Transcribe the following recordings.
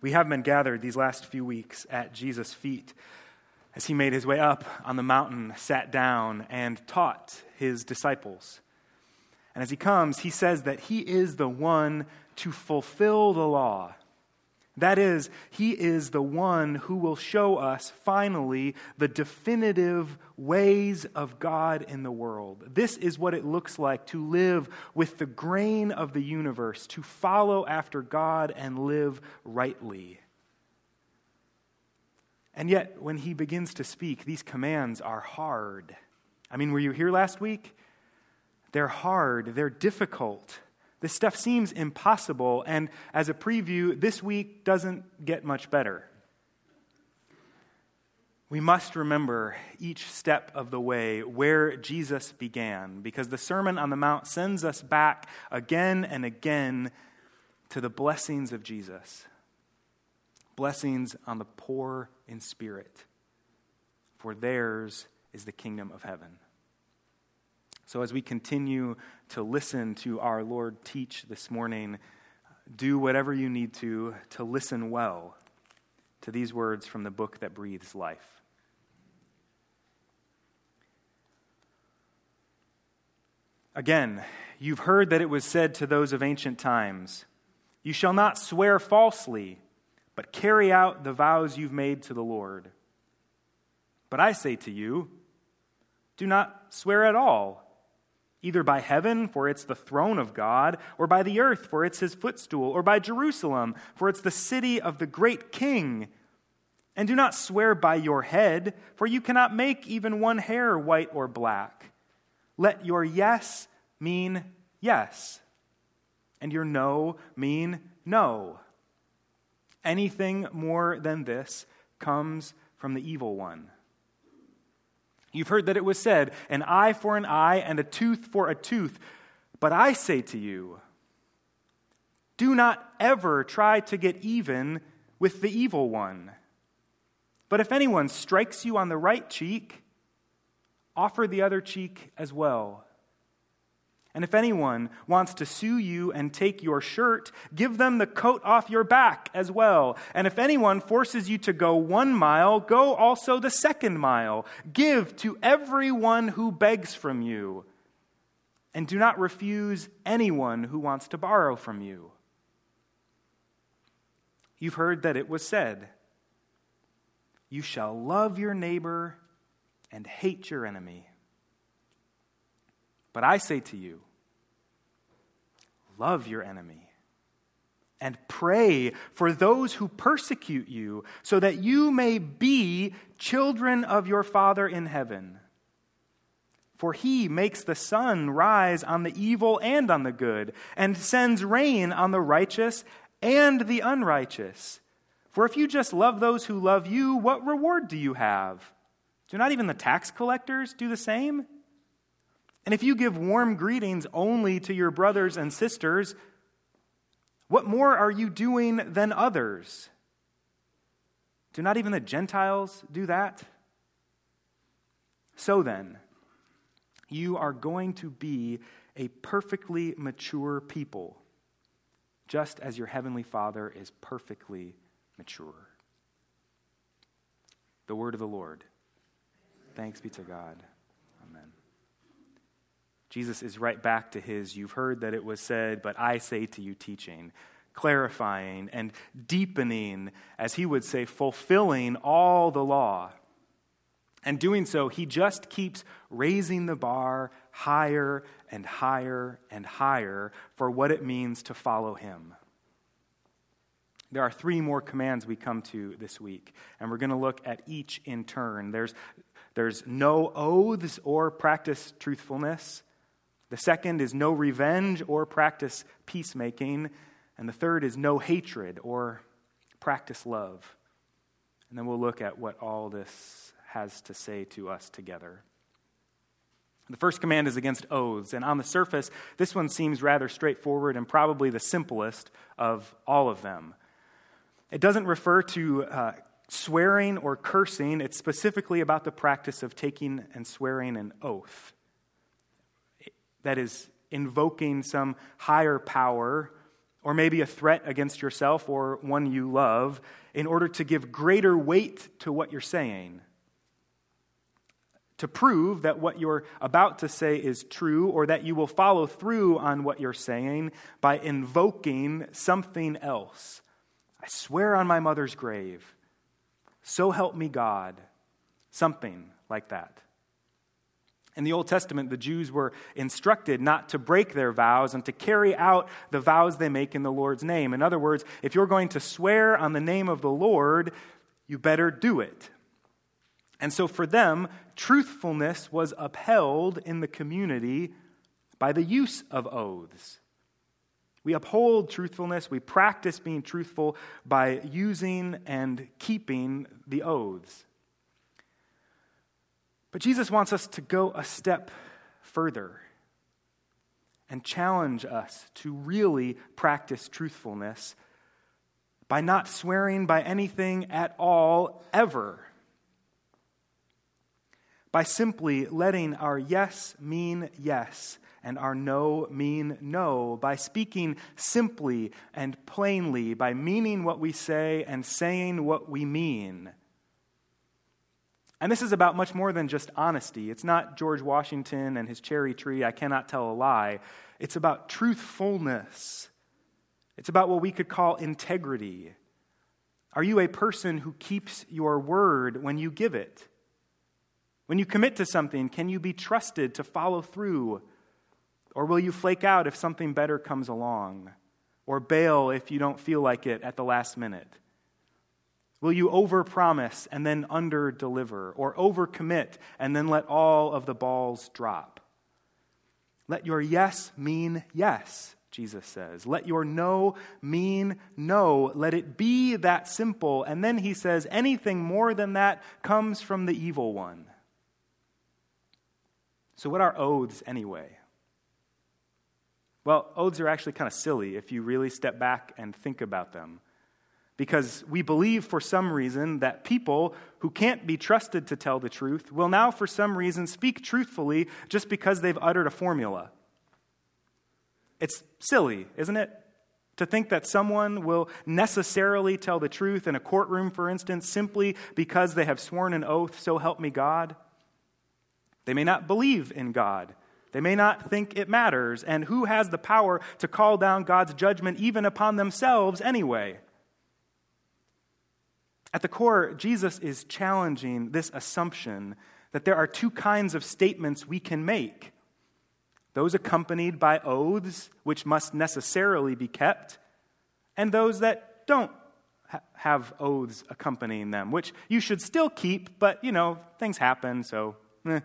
We have been gathered these last few weeks at Jesus' feet as he made his way up on the mountain, sat down, and taught his disciples. And as he comes, he says that he is the one to fulfill the law. That is, he is the one who will show us finally the definitive ways of God in the world. This is what it looks like to live with the grain of the universe, to follow after God and live rightly. And yet, when he begins to speak, these commands are hard. I mean, were you here last week? They're hard, they're difficult. This stuff seems impossible, and as a preview, this week doesn't get much better. We must remember each step of the way where Jesus began, because the Sermon on the Mount sends us back again and again to the blessings of Jesus. Blessings on the poor in spirit, for theirs is the kingdom of heaven. So, as we continue to listen to our Lord teach this morning, do whatever you need to to listen well to these words from the book that breathes life. Again, you've heard that it was said to those of ancient times, You shall not swear falsely, but carry out the vows you've made to the Lord. But I say to you, do not swear at all either by heaven, for it's the throne of God, or by the earth, for it's his footstool, or by Jerusalem, for it's the city of the great king. And do not swear by your head, for you cannot make even one hair white or black. Let your yes mean yes, and your no mean no. Anything more than this comes from the evil one. You've heard that it was said, an eye for an eye and a tooth for a tooth. But I say to you, do not ever try to get even with the evil one. But if anyone strikes you on the right cheek, offer the other cheek as well. And if anyone wants to sue you and take your shirt, give them the coat off your back as well. And if anyone forces you to go one mile, go also the second mile. Give to everyone who begs from you. And do not refuse anyone who wants to borrow from you. You've heard that it was said, You shall love your neighbor and hate your enemy. But I say to you, love your enemy and pray for those who persecute you, so that you may be children of your Father in heaven. For he makes the sun rise on the evil and on the good, and sends rain on the righteous and the unrighteous. For if you just love those who love you, what reward do you have? Do not even the tax collectors do the same? And if you give warm greetings only to your brothers and sisters, what more are you doing than others? Do not even the Gentiles do that? So then, you are going to be a perfectly mature people, just as your heavenly Father is perfectly mature. The word of the Lord. Thanks be to God. Jesus is right back to his, you've heard that it was said, but I say to you, teaching, clarifying and deepening, as he would say, fulfilling all the law. And doing so, he just keeps raising the bar higher and higher and higher for what it means to follow him. There are three more commands we come to this week, and we're going to look at each in turn. There's, there's no oaths or practice truthfulness. The second is no revenge or practice peacemaking. And the third is no hatred or practice love. And then we'll look at what all this has to say to us together. The first command is against oaths. And on the surface, this one seems rather straightforward and probably the simplest of all of them. It doesn't refer to uh, swearing or cursing, it's specifically about the practice of taking and swearing an oath that is invoking some higher power or maybe a threat against yourself or one you love, in order to give greater weight to what you're saying. To prove that what you're about to say is true or that you will follow through on what you're saying by invoking something else. I swear on my mother's grave. So help me God. Something like that. In the Old Testament, the Jews were instructed not to break their vows and to carry out the vows they make in the Lord's name. In other words, if you're going to swear on the name of the Lord, you better do it. And so for them, truthfulness was upheld in the community by the use of oaths. We uphold truthfulness, we practice being truthful by using and keeping the oaths. But Jesus wants us to go a step further and challenge us to really practice truthfulness by not swearing by anything at all, ever. By simply letting our yes mean yes and our no mean no, by speaking simply and plainly, by meaning what we say and saying what we mean. And this is about much more than just honesty. It's not George Washington and his cherry tree, I cannot tell a lie. It's about truthfulness. It's about what we could call integrity. Are you a person who keeps your word when you give it? When you commit to something, can you be trusted to follow through? Or will you flake out if something better comes along? Or bail if you don't feel like it at the last minute? Will you overpromise and then underdeliver, or overcommit and then let all of the balls drop? Let your yes mean yes, Jesus says. Let your no mean no. Let it be that simple. And then he says, anything more than that comes from the evil one. So, what are oaths anyway? Well, oaths are actually kind of silly if you really step back and think about them because we believe for some reason that people who can't be trusted to tell the truth will now, for some reason, speak truthfully just because they've uttered a formula. It's silly, isn't it? To think that someone will necessarily tell the truth in a courtroom, for instance, simply because they have sworn an oath, so help me God. They may not believe in God. They may not think it matters. And who has the power to call down God's judgment even upon themselves anyway? At the core, Jesus is challenging this assumption that there are two kinds of statements we can make those accompanied by oaths, which must necessarily be kept, and those that don't ha- have oaths accompanying them, which you should still keep, but, you know, things happen, so eh.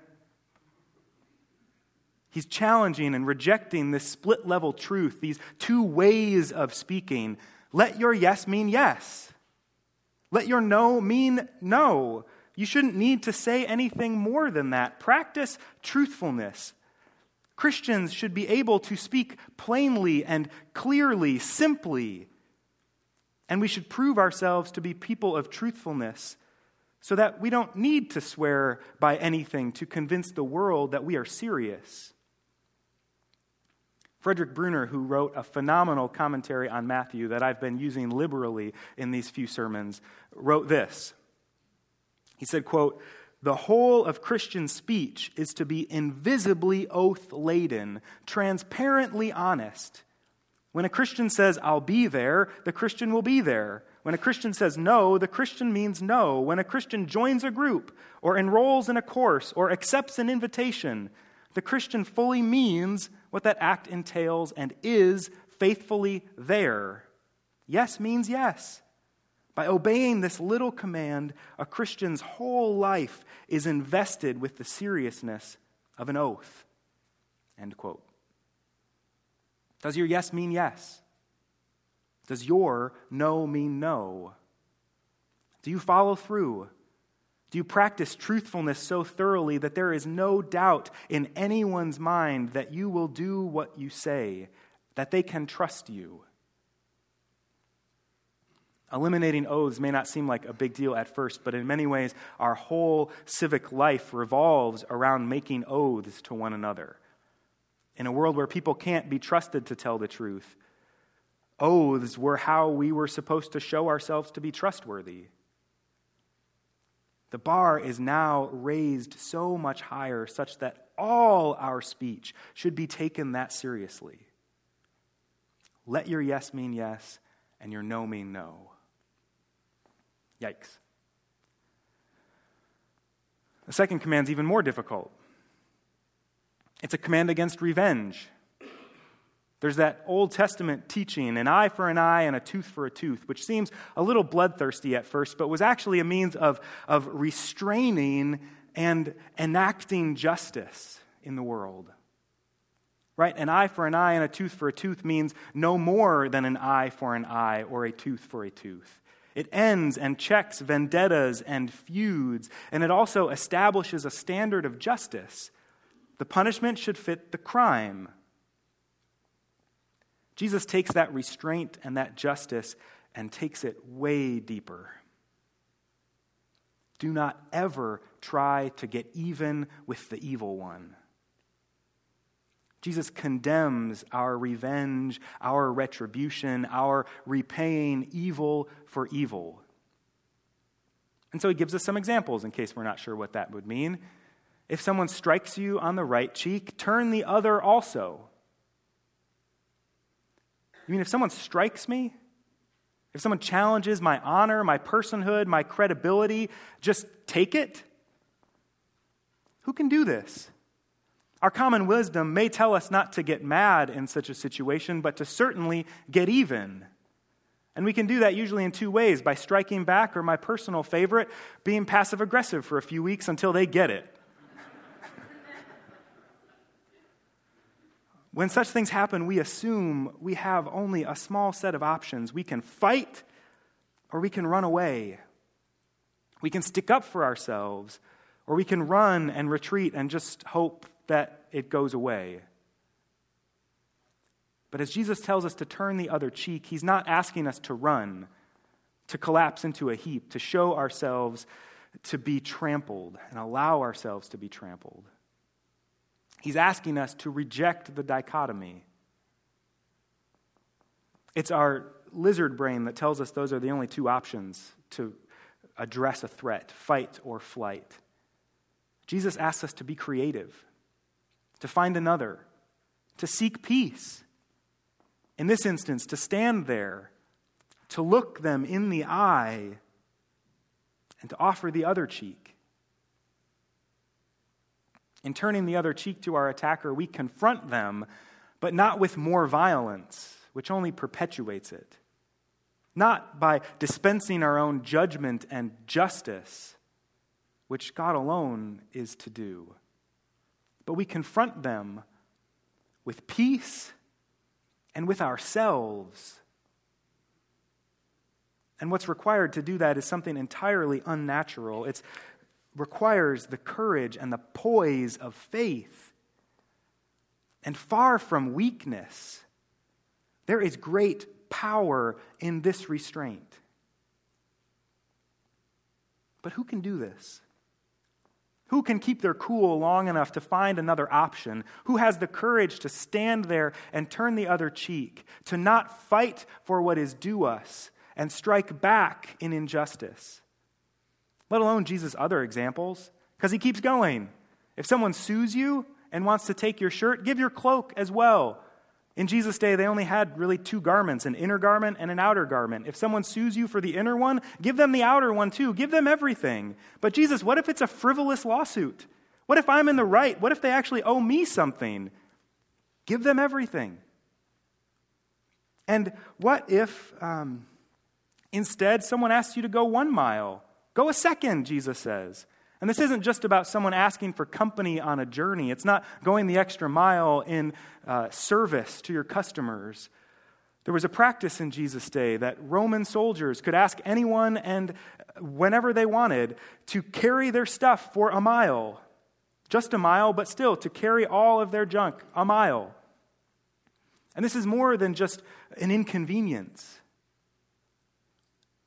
He's challenging and rejecting this split level truth, these two ways of speaking. Let your yes mean yes. Let your no mean no. You shouldn't need to say anything more than that. Practice truthfulness. Christians should be able to speak plainly and clearly, simply. And we should prove ourselves to be people of truthfulness so that we don't need to swear by anything to convince the world that we are serious. Frederick Bruner, who wrote a phenomenal commentary on Matthew that I've been using liberally in these few sermons, wrote this. He said, quote, the whole of Christian speech is to be invisibly oath laden, transparently honest. When a Christian says, I'll be there, the Christian will be there. When a Christian says no, the Christian means no. When a Christian joins a group, or enrolls in a course, or accepts an invitation, the Christian fully means what that act entails and is faithfully there. Yes means yes. By obeying this little command, a Christian's whole life is invested with the seriousness of an oath. End quote. Does your yes mean yes? Does your no mean no? Do you follow through? Do you practice truthfulness so thoroughly that there is no doubt in anyone's mind that you will do what you say, that they can trust you? Eliminating oaths may not seem like a big deal at first, but in many ways, our whole civic life revolves around making oaths to one another. In a world where people can't be trusted to tell the truth, Oaths were how we were supposed to show ourselves to be trustworthy. The bar is now raised so much higher, such that all our speech should be taken that seriously. Let your yes mean yes, and your no mean no. Yikes. The second command is even more difficult. It's a command against revenge. There's that Old Testament teaching, an eye for an eye and a tooth for a tooth, which seems a little bloodthirsty at first, but was actually a means of, of restraining and enacting justice in the world. Right? An eye for an eye and a tooth for a tooth means no more than an eye for an eye or a tooth for a tooth. It ends and checks vendettas and feuds, and it also establishes a standard of justice. The punishment should fit the crime. Jesus takes that restraint and that justice and takes it way deeper. Do not ever try to get even with the evil one. Jesus condemns our revenge, our retribution, our repaying evil for evil. And so he gives us some examples in case we're not sure what that would mean. If someone strikes you on the right cheek, turn the other also. You mean if someone strikes me? If someone challenges my honor, my personhood, my credibility, just take it? Who can do this? Our common wisdom may tell us not to get mad in such a situation, but to certainly get even. And we can do that usually in two ways by striking back, or my personal favorite, being passive aggressive for a few weeks until they get it. When such things happen, we assume we have only a small set of options. We can fight or we can run away. We can stick up for ourselves or we can run and retreat and just hope that it goes away. But as Jesus tells us to turn the other cheek, he's not asking us to run, to collapse into a heap, to show ourselves to be trampled and allow ourselves to be trampled. He's asking us to reject the dichotomy. It's our lizard brain that tells us those are the only two options to address a threat fight or flight. Jesus asks us to be creative, to find another, to seek peace. In this instance, to stand there, to look them in the eye, and to offer the other cheek. In turning the other cheek to our attacker, we confront them, but not with more violence, which only perpetuates it. Not by dispensing our own judgment and justice, which God alone is to do but we confront them with peace and with ourselves. And what's required to do that is something entirely unnatural. It requires the courage and the poise of faith. And far from weakness, there is great power in this restraint. But who can do this? Who can keep their cool long enough to find another option? Who has the courage to stand there and turn the other cheek, to not fight for what is due us and strike back in injustice? Let alone Jesus' other examples, because he keeps going. If someone sues you and wants to take your shirt, give your cloak as well. In Jesus' day, they only had really two garments an inner garment and an outer garment. If someone sues you for the inner one, give them the outer one too. Give them everything. But Jesus, what if it's a frivolous lawsuit? What if I'm in the right? What if they actually owe me something? Give them everything. And what if um, instead someone asks you to go one mile? Go a second, Jesus says. And this isn't just about someone asking for company on a journey. It's not going the extra mile in uh, service to your customers. There was a practice in Jesus' day that Roman soldiers could ask anyone and whenever they wanted to carry their stuff for a mile. Just a mile, but still to carry all of their junk a mile. And this is more than just an inconvenience.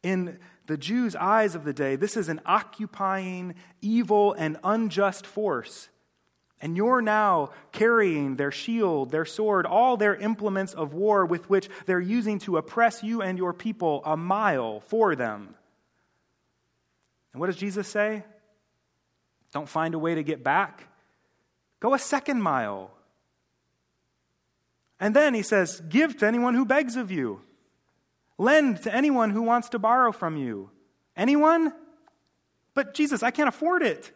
In the Jews' eyes of the day, this is an occupying, evil, and unjust force And you're now carrying their shield, their sword, all their implements of war with which they're using to oppress you and your people a mile for them. And what does Jesus say? Don't find a way to get back? Go a second mile. And then he says, Give to anyone who begs of you. Lend to anyone who wants to borrow from you. Anyone? But Jesus, I can't afford it.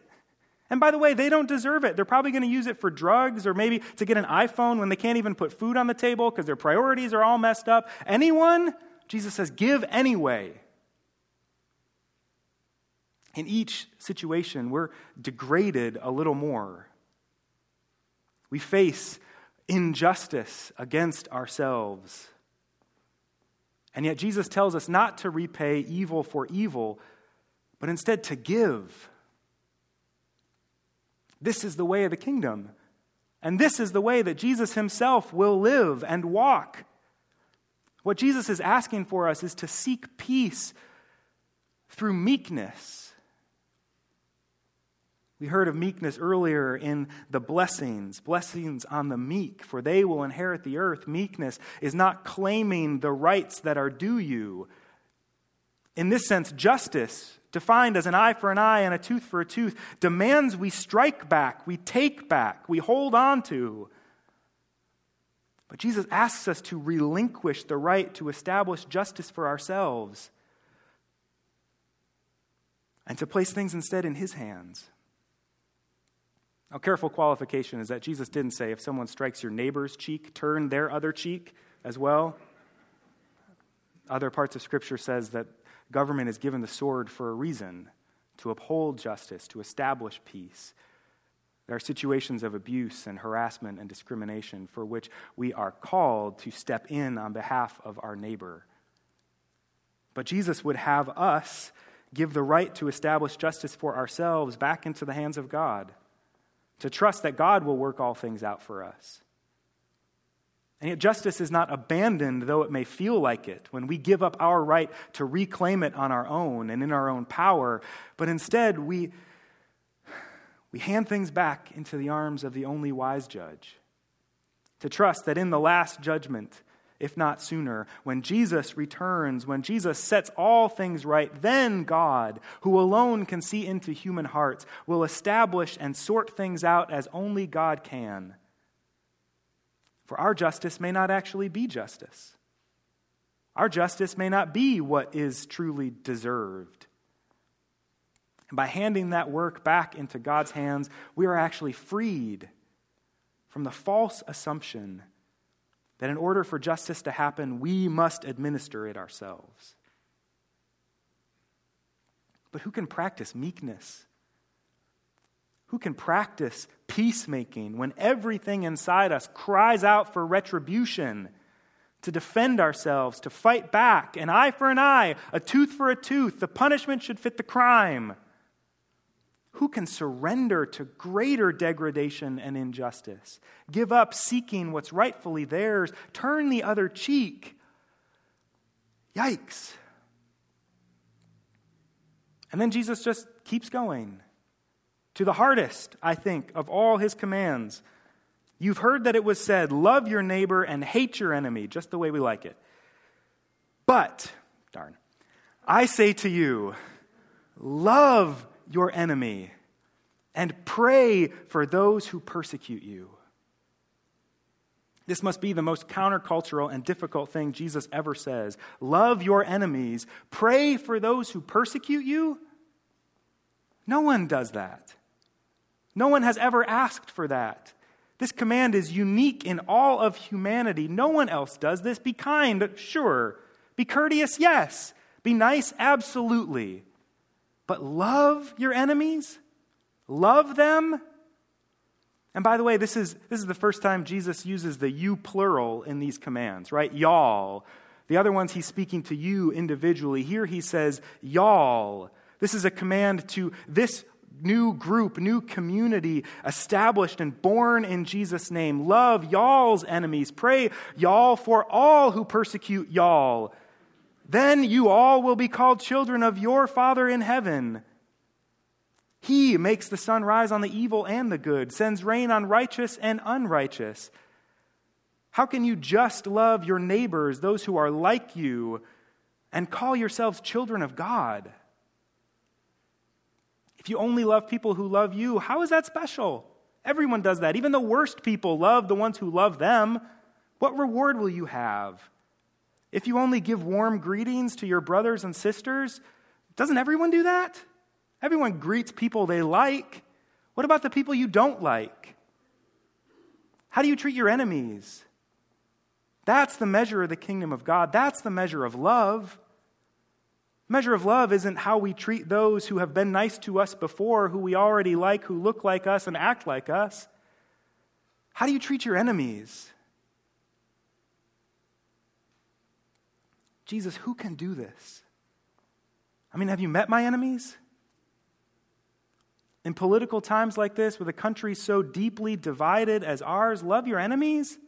And by the way, they don't deserve it. They're probably going to use it for drugs or maybe to get an iPhone when they can't even put food on the table because their priorities are all messed up. Anyone? Jesus says, give anyway. In each situation, we're degraded a little more. We face injustice against ourselves. And yet, Jesus tells us not to repay evil for evil, but instead to give. This is the way of the kingdom. And this is the way that Jesus himself will live and walk. What Jesus is asking for us is to seek peace through meekness. We heard of meekness earlier in the blessings, blessings on the meek, for they will inherit the earth. Meekness is not claiming the rights that are due you. In this sense, justice defined as an eye for an eye and a tooth for a tooth, demands we strike back, we take back, we hold on to. But Jesus asks us to relinquish the right to establish justice for ourselves and to place things instead in His hands. A careful qualification is that Jesus didn't say if someone strikes your neighbor's cheek, turn their other cheek as well. Other parts of Scripture says that Government is given the sword for a reason to uphold justice, to establish peace. There are situations of abuse and harassment and discrimination for which we are called to step in on behalf of our neighbor. But Jesus would have us give the right to establish justice for ourselves back into the hands of God, to trust that God will work all things out for us. And yet, justice is not abandoned, though it may feel like it, when we give up our right to reclaim it on our own and in our own power, but instead we, we hand things back into the arms of the only wise judge. To trust that in the last judgment, if not sooner, when Jesus returns, when Jesus sets all things right, then God, who alone can see into human hearts, will establish and sort things out as only God can for our justice may not actually be justice. Our justice may not be what is truly deserved. And by handing that work back into God's hands, we are actually freed from the false assumption that in order for justice to happen, we must administer it ourselves. But who can practice meekness who can practice peacemaking when everything inside us cries out for retribution, to defend ourselves, to fight back, an eye for an eye, a tooth for a tooth? The punishment should fit the crime. Who can surrender to greater degradation and injustice? Give up seeking what's rightfully theirs, turn the other cheek. Yikes. And then Jesus just keeps going to the hardest, I think, of all his commands. You've heard that it was said, Love your neighbor and hate your enemy, just the way we like it. But, darn, I say to you, love your enemy and pray for those who persecute you. This must be the most countercultural and difficult thing Jesus ever says. Love your enemies, pray for those who persecute you. No one does that. No one has ever asked for that. This command is unique in all of humanity. No one else does this. Be kind, sure. Be courteous, yes. Be nice, absolutely. But love your enemies? Love them? And by the way, this is, this is the first time Jesus uses the you plural in these commands, right? Y'all. The other ones he's speaking to you individually. Here he says, y'all. This is a command to this new group, new community established and born in Jesus' name. Love y'all's enemies. Pray y'all for all who persecute y'all. Then you all will be called children of your Father in heaven. He makes the sun rise on the evil and the good, sends rain on righteous and unrighteous. How can you just love your neighbors, those who are like you, and call yourselves children of God? If you only love people who love you, how is that special? Everyone does that. Even the worst people love the ones who love them. What reward will you have? If you only give warm greetings to your brothers and sisters, doesn't everyone do that? Everyone greets people they like. What about the people you don't like? How do you treat your enemies? That's the measure of the kingdom of God. That's the measure of love. measure of love isn't how we treat those who have been nice to us before, who we already like, who look like us and act like us. How do you treat your enemies? Jesus, who can do this? I mean, have you met my enemies? In political times like this, with a country so deeply divided as ours, love your enemies?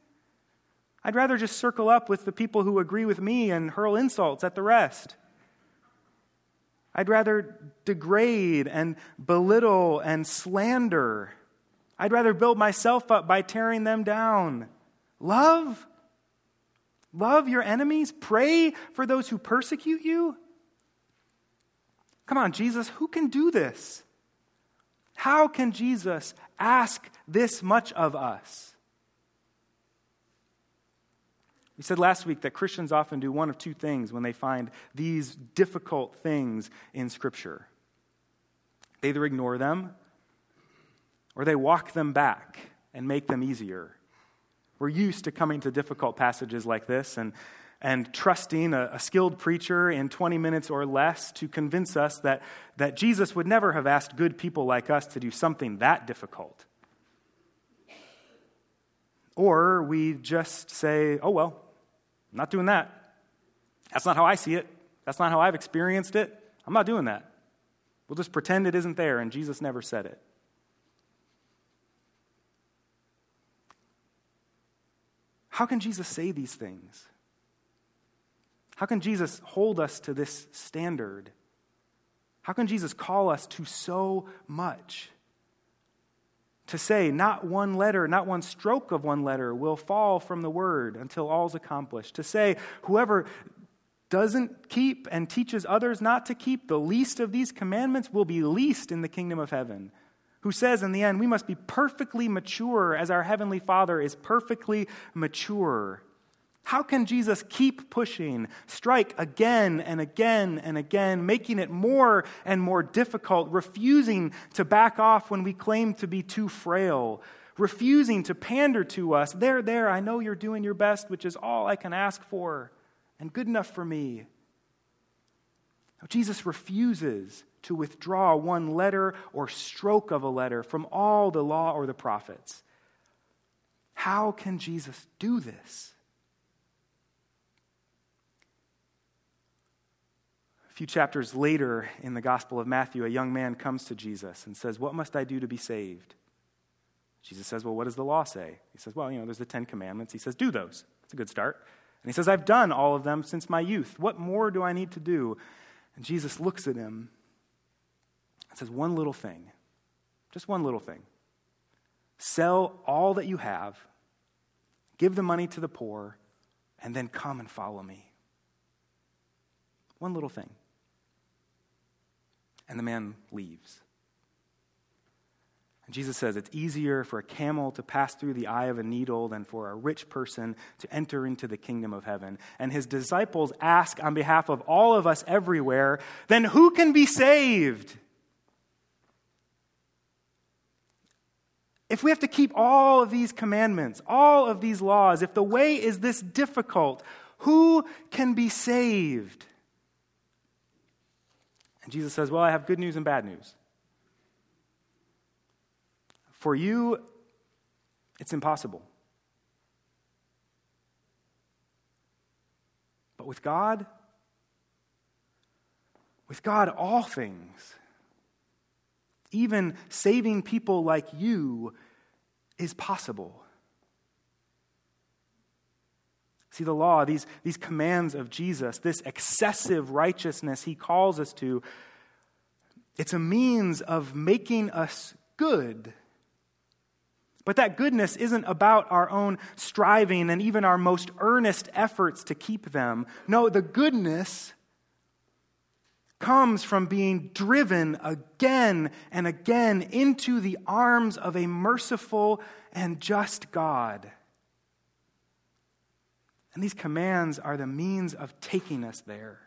I'd rather just circle up with the people who agree with me and hurl insults at the rest. I'd rather degrade and belittle and slander. I'd rather build myself up by tearing them down. Love? Love your enemies? Pray for those who persecute you? Come on, Jesus, who can do this? How can Jesus ask this much of us? We said last week that Christians often do one of two things when they find these difficult things in Scripture they either ignore them or they walk them back and make them easier. We're used to coming to difficult passages like this and and trusting a, a, skilled preacher in 20 minutes or less to convince us that, that Jesus would never have asked good people like us to do something that difficult. Or we just say, oh, well, I'm not doing that. That's not how I see it. That's not how I've experienced it. I'm not doing that. We'll just pretend it isn't there and Jesus never said it. How can Jesus say these things? How can Jesus hold us to this standard? How can Jesus call us to so much? To say, not one letter, not one stroke of one letter will fall from the word until all's accomplished. To say, whoever doesn't keep and teaches others not to keep the least of these commandments will be least in the kingdom of heaven. Who says in the end, we must be perfectly mature as our heavenly Father is perfectly mature. How can Jesus keep pushing, strike again and again and again, making it more and more difficult, refusing to back off when we claim to be too frail, refusing to pander to us? There, there, I know you're doing your best, which is all I can ask for and good enough for me. Jesus refuses to withdraw one letter or stroke of a letter from all the law or the prophets. How can Jesus do this? A few chapters later in the Gospel of Matthew, a young man comes to Jesus and says, What must I do to be saved? Jesus says, Well, what does the law say? He says, Well, you know, there's the Ten Commandments. He says, Do those. That's a good start. And he says, I've done all of them since my youth. What more do I need to do? And Jesus looks at him and says, One little thing. Just one little thing. Sell all that you have, give the money to the poor, and then come and follow me. One little thing. And the man leaves. And Jesus says it's easier for a camel to pass through the eye of a needle than for a rich person to enter into the kingdom of heaven. And his disciples ask on behalf of all of us everywhere, then who can be saved? If we have to keep all of these commandments, all of these laws, if the way is this difficult, who can be saved? And Jesus says, Well, I have good news and bad news. For you, it's impossible. But with God, with God, all things, even saving people like you, is possible. See, the law, these, these commands of Jesus, this excessive righteousness he calls us to, It's a means of making us good. But that goodness isn't about our own striving and even our most earnest efforts to keep them. No, the goodness comes from being driven again and again into the arms of a merciful and just God. And these commands are the means of taking us there.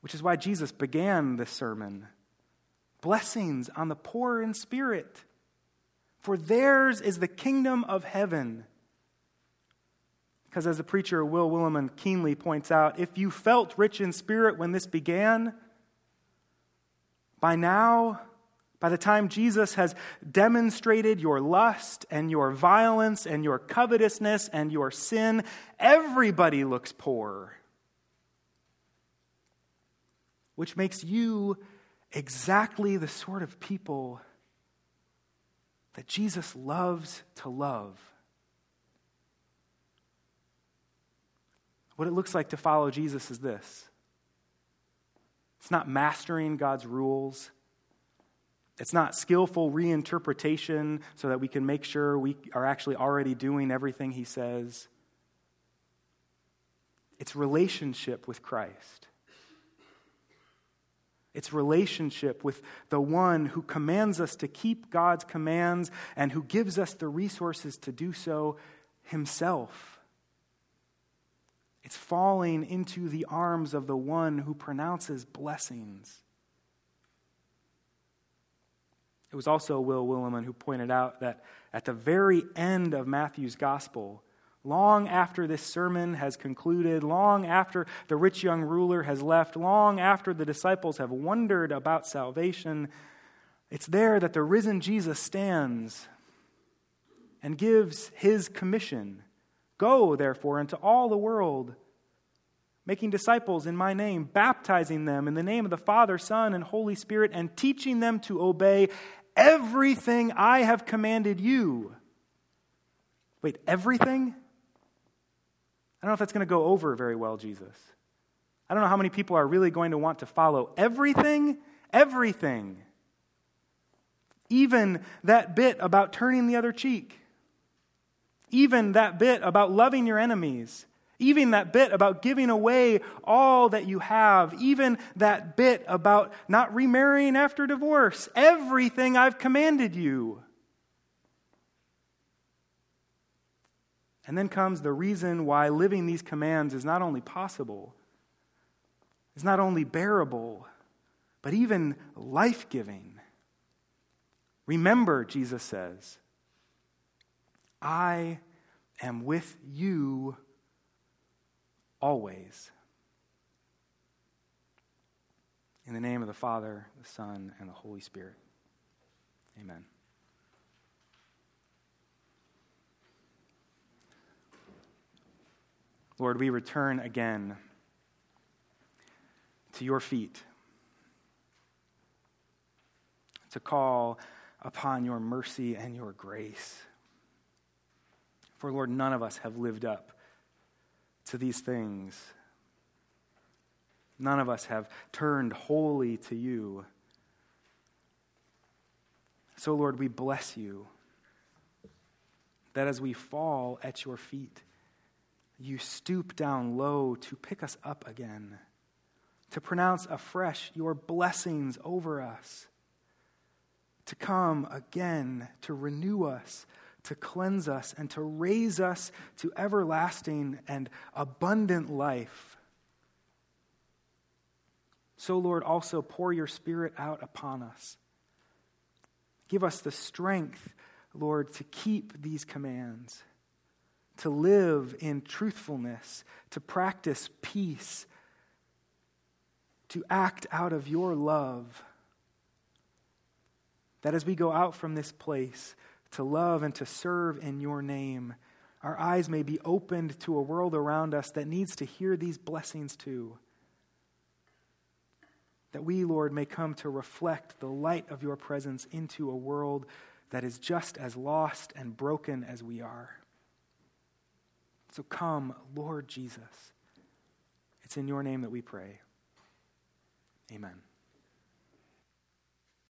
Which is why Jesus began this sermon. Blessings on the poor in spirit, for theirs is the kingdom of heaven. Because as the preacher Will Willimon keenly points out, if you felt rich in spirit when this began, by now, by the time Jesus has demonstrated your lust and your violence and your covetousness and your sin, everybody looks poor. Which makes you exactly the sort of people that Jesus loves to love. What it looks like to follow Jesus is this it's not mastering God's rules. It's not skillful reinterpretation so that we can make sure we are actually already doing everything he says. It's relationship with Christ. It's relationship with the one who commands us to keep God's commands and who gives us the resources to do so himself. It's falling into the arms of the one who pronounces blessings. It was also Will Willimon who pointed out that at the very end of Matthew's gospel, long after this sermon has concluded, long after the rich young ruler has left, long after the disciples have wondered about salvation, it's there that the risen Jesus stands and gives his commission Go, therefore, into all the world, making disciples in my name, baptizing them in the name of the Father, Son, and Holy Spirit, and teaching them to obey everything I have commanded you. Wait, everything? I don't know if that's going to go over very well, Jesus. I don't know how many people are really going to want to follow everything. Everything. Even that bit about turning the other cheek. Even that bit about loving your enemies. Even that bit about giving away all that you have. Even that bit about not remarrying after divorce. Everything I've commanded you. And then comes the reason why living these commands is not only possible, is not only bearable, but even life giving. Remember, Jesus says, I am with you always. In the name of the Father, the Son, and the Holy Spirit. Amen. Lord, we return again to your feet to call upon your mercy and your grace. For, Lord, none of us have lived up to these things. None of us have turned wholly to you. So, Lord, we bless you that as we fall at your feet, you stoop down low to pick us up again, to pronounce afresh your blessings over us, to come again to renew us to cleanse us and to raise us to everlasting and abundant life. So, Lord, also pour your Spirit out upon us. Give us the strength, Lord, to keep these commands, to live in truthfulness, to practice peace, to act out of your love. That as we go out from this place, to love and to serve in your name, our eyes may be opened to a world around us that needs to hear these blessings too. That we, Lord, may come to reflect the light of your presence into a world that is just as lost and broken as we are. So come, Lord Jesus. It's in your name that we pray. Amen.